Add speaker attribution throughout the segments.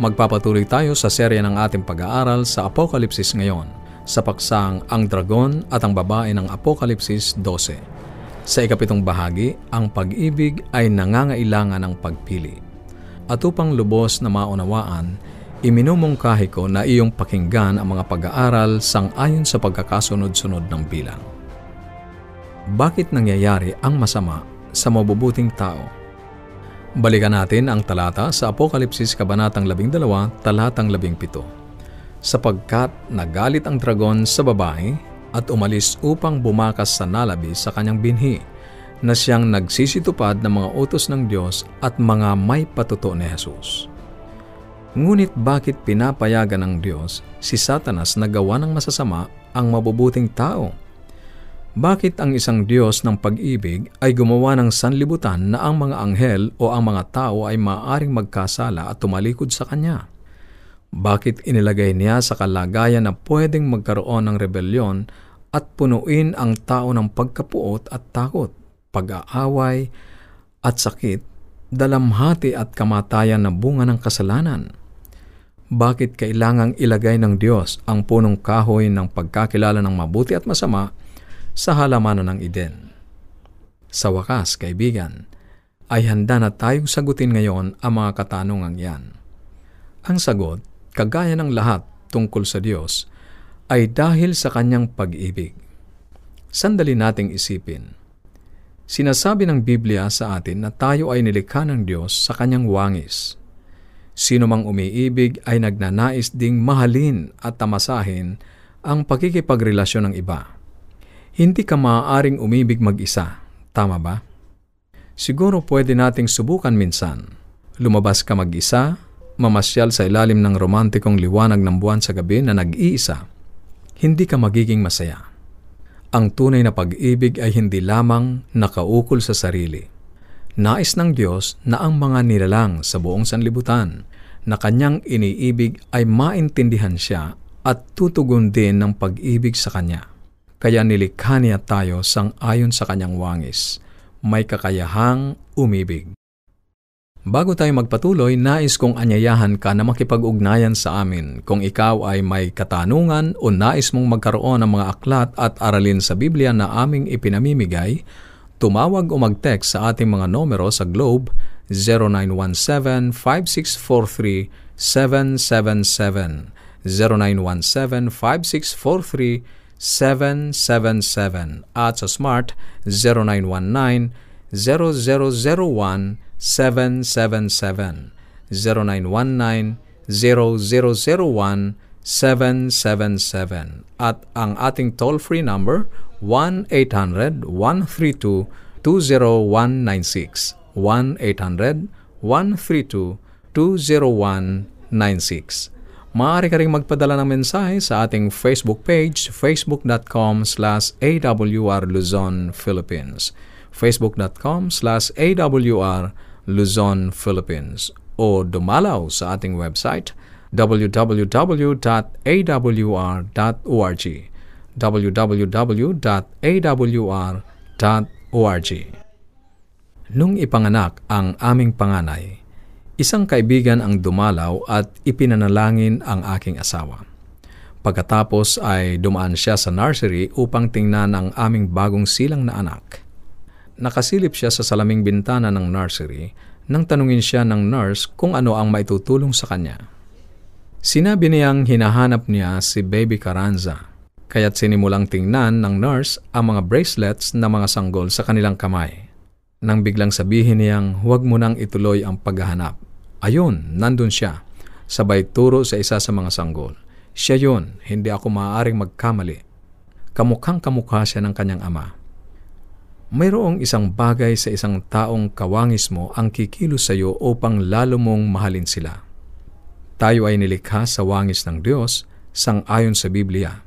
Speaker 1: Magpapatuloy tayo sa serya ng ating pag-aaral sa Apokalipsis ngayon sa paksang Ang Dragon at ang Babae ng Apokalipsis 12. Sa ikapitong bahagi, ang pag-ibig ay nangangailangan ng pagpili. At upang lubos na maunawaan, iminumungkahi ko na iyong pakinggan ang mga pag-aaral sang ayon sa pagkakasunod-sunod ng bilang. Bakit nangyayari ang masama sa mabubuting tao? Balikan natin ang talata sa Apokalipsis Kabanatang 12, talatang 17. Sapagkat nagalit ang dragon sa babae at umalis upang bumakas sa nalabi sa kanyang binhi, na siyang nagsisitupad ng mga utos ng Diyos at mga may patuto ni Jesus. Ngunit bakit pinapayagan ng Diyos si Satanas na gawa ng masasama ang mabubuting tao? Bakit ang isang Diyos ng pag-ibig ay gumawa ng sanlibutan na ang mga anghel o ang mga tao ay maaaring magkasala at tumalikod sa Kanya? Bakit inilagay niya sa kalagayan na pwedeng magkaroon ng rebelyon at punuin ang tao ng pagkapuot at takot, pag-aaway at sakit, dalamhati at kamatayan na bunga ng kasalanan? Bakit kailangang ilagay ng Diyos ang punong kahoy ng pagkakilala ng mabuti at masama sa halamanan ng Eden. Sa wakas, kaibigan, ay handa na tayong sagutin ngayon ang mga katanungang yan. Ang sagot, kagaya ng lahat tungkol sa Diyos, ay dahil sa kanyang pag-ibig. Sandali nating isipin. Sinasabi ng Biblia sa atin na tayo ay nilikha ng Diyos sa kanyang wangis. Sino mang umiibig ay nagnanais ding mahalin at tamasahin ang pagkikipagrelasyon ng iba. Hindi ka maaaring umibig mag-isa, tama ba? Siguro pwede nating subukan minsan. Lumabas ka mag-isa, mamasyal sa ilalim ng romantikong liwanag ng buwan sa gabi na nag-iisa. Hindi ka magiging masaya. Ang tunay na pag-ibig ay hindi lamang nakaukol sa sarili. Nais ng Diyos na ang mga nilalang sa buong sanlibutan na kanyang iniibig ay maintindihan siya at tutugon din ng pag-ibig sa Kanya. Kaya nilikha niya tayo sang ayon sa kanyang wangis. May kakayahang umibig. Bago tayo magpatuloy, nais kong anyayahan ka na makipag-ugnayan sa amin kung ikaw ay may katanungan o nais mong magkaroon ng mga aklat at aralin sa Biblia na aming ipinamimigay, tumawag o mag-text sa ating mga numero sa Globe 0917-5643-777 0917-5643 777 at sa Smart 0919 0001 777 0919 0001 777 at ang ating toll-free number 1-800-132-20196 1-800-132-20196 Maaari ka rin magpadala ng mensahe sa ating Facebook page, facebook.com slash awr Luzon, Philippines. facebook.com slash awr Luzon, Philippines. O dumalaw sa ating website, www.awr.org www.awr.org Nung ipanganak ang aming panganay, Isang kaibigan ang dumalaw at ipinanalangin ang aking asawa. Pagkatapos ay dumaan siya sa nursery upang tingnan ang aming bagong silang na anak. Nakasilip siya sa salaming bintana ng nursery nang tanungin siya ng nurse kung ano ang maitutulong sa kanya. Sinabi niyang hinahanap niya si Baby Carranza, kaya't sinimulang tingnan ng nurse ang mga bracelets na mga sanggol sa kanilang kamay. Nang biglang sabihin niyang huwag mo nang ituloy ang paghahanap Ayun, nandun siya. Sabay turo sa isa sa mga sanggol. Siya yun, hindi ako maaaring magkamali. Kamukhang kamukha siya ng kanyang ama. Mayroong isang bagay sa isang taong kawangis mo ang kikilos sa iyo upang lalo mong mahalin sila. Tayo ay nilikha sa wangis ng Diyos sang-ayon sa Biblia.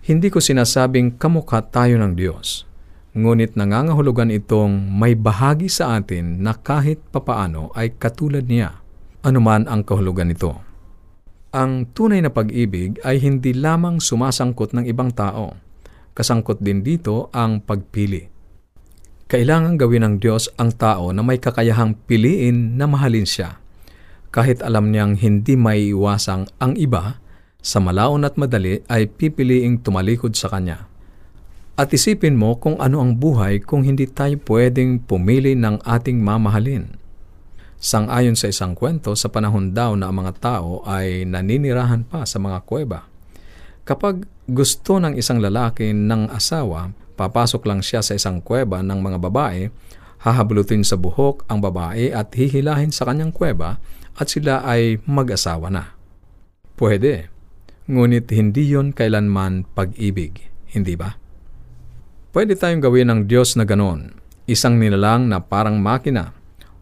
Speaker 1: Hindi ko sinasabing kamukha tayo ng Diyos Ngunit nangangahulugan itong may bahagi sa atin na kahit papaano ay katulad niya, anuman ang kahulugan nito. Ang tunay na pag-ibig ay hindi lamang sumasangkot ng ibang tao. Kasangkot din dito ang pagpili. Kailangan gawin ng Diyos ang tao na may kakayahang piliin na mahalin siya. kahit alam niyang hindi may iwasang ang iba, sa malaon at madali ay pipiliing tumalikod sa Kanya. At isipin mo kung ano ang buhay kung hindi tayo pwedeng pumili ng ating mamahalin. Sang-ayon sa isang kwento, sa panahon daw na ang mga tao ay naninirahan pa sa mga kuweba. Kapag gusto ng isang lalaki ng asawa, papasok lang siya sa isang kuweba ng mga babae, hahablutin sa buhok ang babae at hihilahin sa kanyang kuweba at sila ay mag-asawa na. Pwede, ngunit hindi yon kailanman pag-ibig, hindi ba? Pwede tayong gawin ng Diyos na ganon, isang nilalang na parang makina,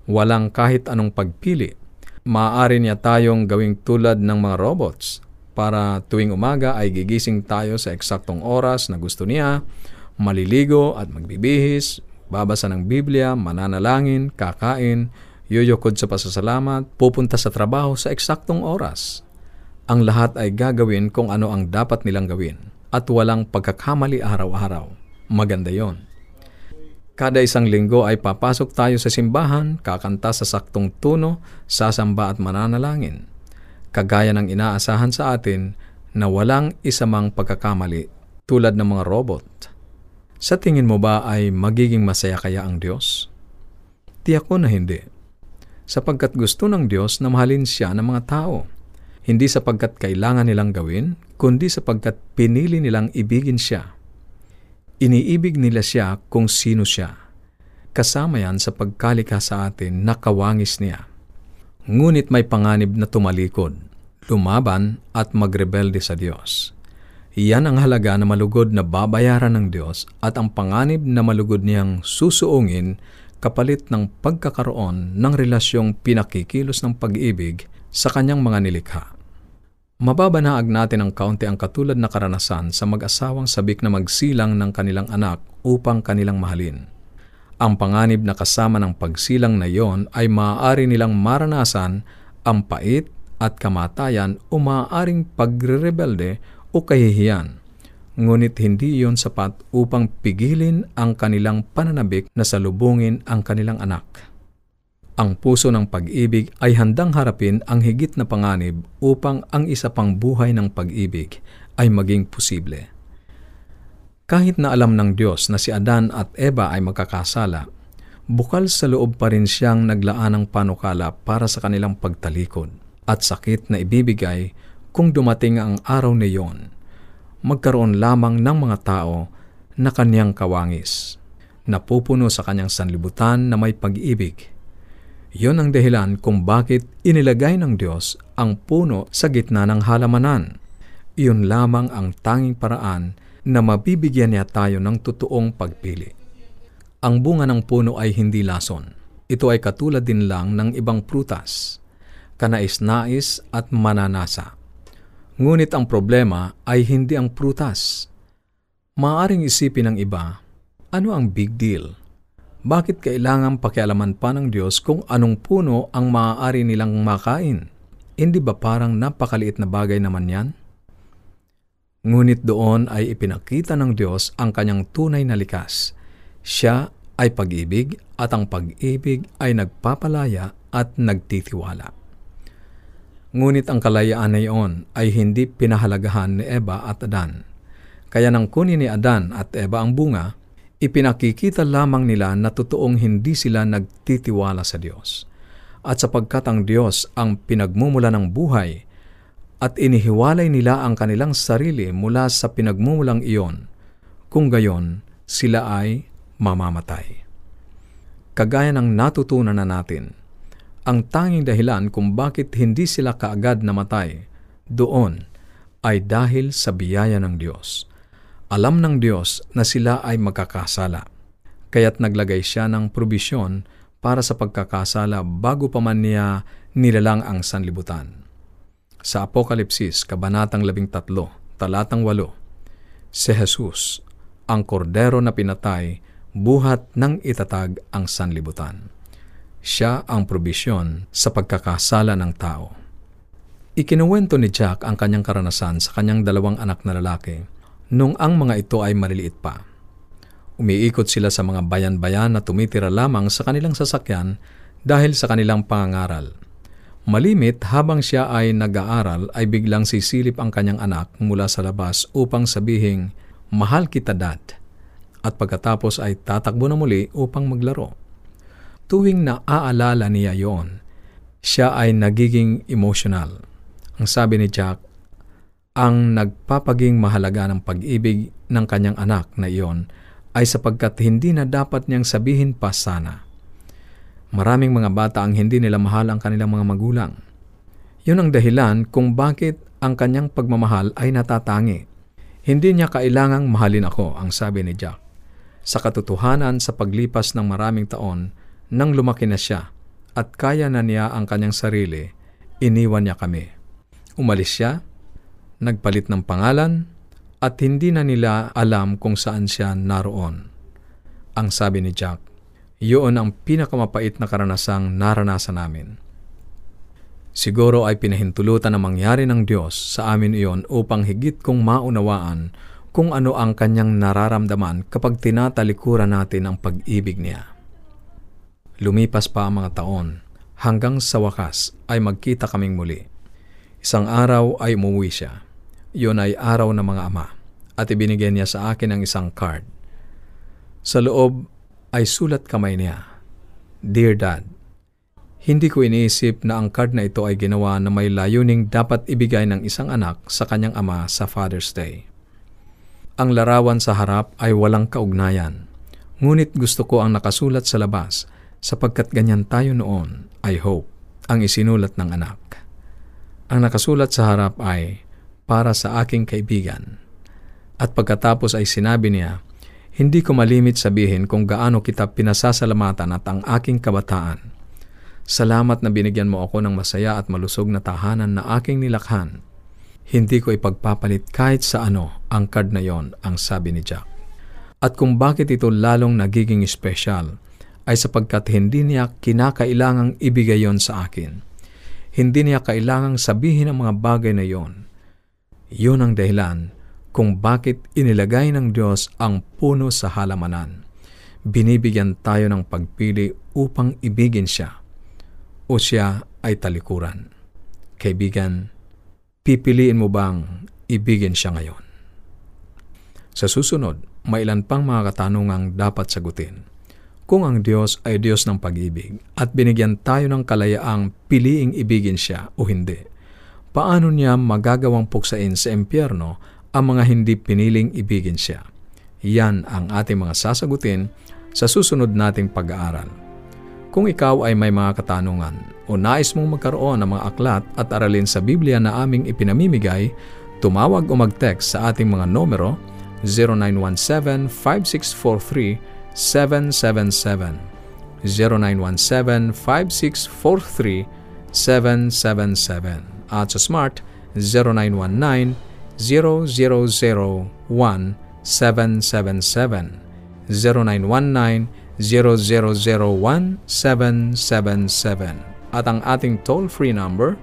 Speaker 1: walang kahit anong pagpili. Maaari niya tayong gawing tulad ng mga robots para tuwing umaga ay gigising tayo sa eksaktong oras na gusto niya, maliligo at magbibihis, babasa ng Biblia, mananalangin, kakain, yuyukod sa pasasalamat, pupunta sa trabaho sa eksaktong oras. Ang lahat ay gagawin kung ano ang dapat nilang gawin at walang pagkakamali araw-araw. Maganda yon. Kada isang linggo ay papasok tayo sa simbahan, kakanta sa saktong tuno, sasamba at mananalangin. Kagaya ng inaasahan sa atin na walang isamang pagkakamali tulad ng mga robot. Sa tingin mo ba ay magiging masaya kaya ang Diyos? Tiyak ko na hindi sapagkat gusto ng Diyos na mahalin siya ng mga tao. Hindi sapagkat kailangan nilang gawin, kundi sapagkat pinili nilang ibigin siya. Iniibig nila siya kung sino siya. Kasama yan sa pagkalika sa atin na kawangis niya. Ngunit may panganib na tumalikod, lumaban at magrebelde sa Diyos. Iyan ang halaga na malugod na babayaran ng Diyos at ang panganib na malugod niyang susuungin kapalit ng pagkakaroon ng relasyong pinakikilos ng pag-ibig sa kanyang mga nilikha. Mababanaag natin ang kaunti ang katulad na karanasan sa mag-asawang sabik na magsilang ng kanilang anak upang kanilang mahalin. Ang panganib na kasama ng pagsilang na iyon ay maaari nilang maranasan ang pait at kamatayan o maaaring pagre-rebelde o kahihiyan ngunit hindi iyon sapat upang pigilin ang kanilang pananabik na salubungin ang kanilang anak. Ang puso ng pag-ibig ay handang harapin ang higit na panganib upang ang isa pang buhay ng pag-ibig ay maging posible. Kahit na alam ng Diyos na si Adan at Eva ay magkakasala, bukal sa loob pa rin siyang naglaan ng panukala para sa kanilang pagtalikod at sakit na ibibigay kung dumating ang araw na iyon magkaroon lamang ng mga tao na kanyang kawangis, napupuno sa kanyang sanlibutan na may pag-ibig. Iyon ang dahilan kung bakit inilagay ng Diyos ang puno sa gitna ng halamanan. Iyon lamang ang tanging paraan na mabibigyan niya tayo ng totoong pagpili. Ang bunga ng puno ay hindi lason. Ito ay katulad din lang ng ibang prutas, kanais-nais at mananasa. Ngunit ang problema ay hindi ang prutas. Maaring isipin ng iba, ano ang big deal? Bakit kailangan pakialaman pa ng Diyos kung anong puno ang maaari nilang makain? Hindi ba parang napakaliit na bagay naman yan? Ngunit doon ay ipinakita ng Diyos ang kanyang tunay na likas. Siya ay pag-ibig at ang pag-ibig ay nagpapalaya at nagtitiwala. Ngunit ang kalayaan na iyon ay hindi pinahalagahan ni Eva at Adan. Kaya nang kunin ni Adan at Eva ang bunga, ipinakikita lamang nila na totoong hindi sila nagtitiwala sa Diyos. At sapagkat ang Diyos ang pinagmumula ng buhay, at inihiwalay nila ang kanilang sarili mula sa pinagmumulang iyon, kung gayon sila ay mamamatay. Kagaya ng natutunan na natin, ang tanging dahilan kung bakit hindi sila kaagad namatay doon ay dahil sa biyaya ng Diyos. Alam ng Diyos na sila ay magkakasala, kaya't naglagay siya ng probisyon para sa pagkakasala bago pa man niya nilalang ang sanlibutan. Sa Apokalipsis, Kabanatang 13, Talatang 8, si Jesus, ang kordero na pinatay, buhat ng itatag ang sanlibutan. Siya ang probisyon sa pagkakasala ng tao. Ikinuwento ni Jack ang kanyang karanasan sa kanyang dalawang anak na lalaki nung ang mga ito ay maliliit pa. Umiikot sila sa mga bayan-bayan na tumitira lamang sa kanilang sasakyan dahil sa kanilang pangangaral. Malimit habang siya ay nag-aaral ay biglang sisilip ang kanyang anak mula sa labas upang sabihing, Mahal kita dad. At pagkatapos ay tatakbo na muli upang maglaro. Tuwing naaalala niya yon, siya ay nagiging emotional. Ang sabi ni Jack, ang nagpapaging mahalaga ng pag-ibig ng kanyang anak na iyon ay sapagkat hindi na dapat niyang sabihin pa sana. Maraming mga bata ang hindi nila mahal ang kanilang mga magulang. Yun ang dahilan kung bakit ang kanyang pagmamahal ay natatangi. Hindi niya kailangang mahalin ako, ang sabi ni Jack. Sa katotohanan sa paglipas ng maraming taon, nang lumaki na siya at kaya na niya ang kanyang sarili, iniwan niya kami. Umalis siya, nagpalit ng pangalan, at hindi na nila alam kung saan siya naroon. Ang sabi ni Jack, yun ang pinakamapait na karanasang naranasan namin. Siguro ay pinahintulutan na mangyari ng Diyos sa amin iyon upang higit kong maunawaan kung ano ang kanyang nararamdaman kapag tinatalikuran natin ang pag-ibig niya. Lumipas pa ang mga taon, hanggang sa wakas ay magkita kaming muli. Isang araw ay umuwi siya. Iyon ay araw ng mga ama at ibinigay niya sa akin ang isang card. Sa loob ay sulat kamay niya. Dear Dad, hindi ko iniisip na ang card na ito ay ginawa na may layuning dapat ibigay ng isang anak sa kanyang ama sa Father's Day. Ang larawan sa harap ay walang kaugnayan, ngunit gusto ko ang nakasulat sa labas sapagkat ganyan tayo noon, I hope, ang isinulat ng anak. Ang nakasulat sa harap ay, para sa aking kaibigan. At pagkatapos ay sinabi niya, hindi ko malimit sabihin kung gaano kita pinasasalamatan at ang aking kabataan. Salamat na binigyan mo ako ng masaya at malusog na tahanan na aking nilakhan. Hindi ko ipagpapalit kahit sa ano ang card na yon, ang sabi ni Jack. At kung bakit ito lalong nagiging espesyal, ay sapagkat hindi niya kinakailangang ibigay yon sa akin. Hindi niya kailangang sabihin ang mga bagay na yon. Yun ang dahilan kung bakit inilagay ng Diyos ang puno sa halamanan. Binibigyan tayo ng pagpili upang ibigin siya o siya ay talikuran. Kaibigan, pipiliin mo bang ibigin siya ngayon? Sa susunod, may ilan pang mga katanungang dapat sagutin. Kung ang Diyos ay Diyos ng pag-ibig at binigyan tayo ng kalayaang piliing ibigin siya o hindi, paano niya magagawang puksain sa impyerno ang mga hindi piniling ibigin siya. Yan ang ating mga sasagutin sa susunod nating pag-aaral. Kung ikaw ay may mga katanungan o nais mong magkaroon ng mga aklat at aralin sa Biblia na aming ipinamimigay, tumawag o mag-text sa ating mga numero 0917-5643-777 0917-5643-777 at sa Smart 0919 0001 777 0919 0001 777 at ang ating toll-free number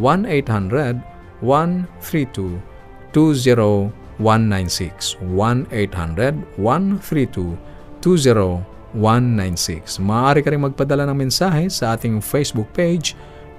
Speaker 1: 1-800-132-20196 1-800-132-20196 Maaari ka rin magpadala ng mensahe sa ating Facebook page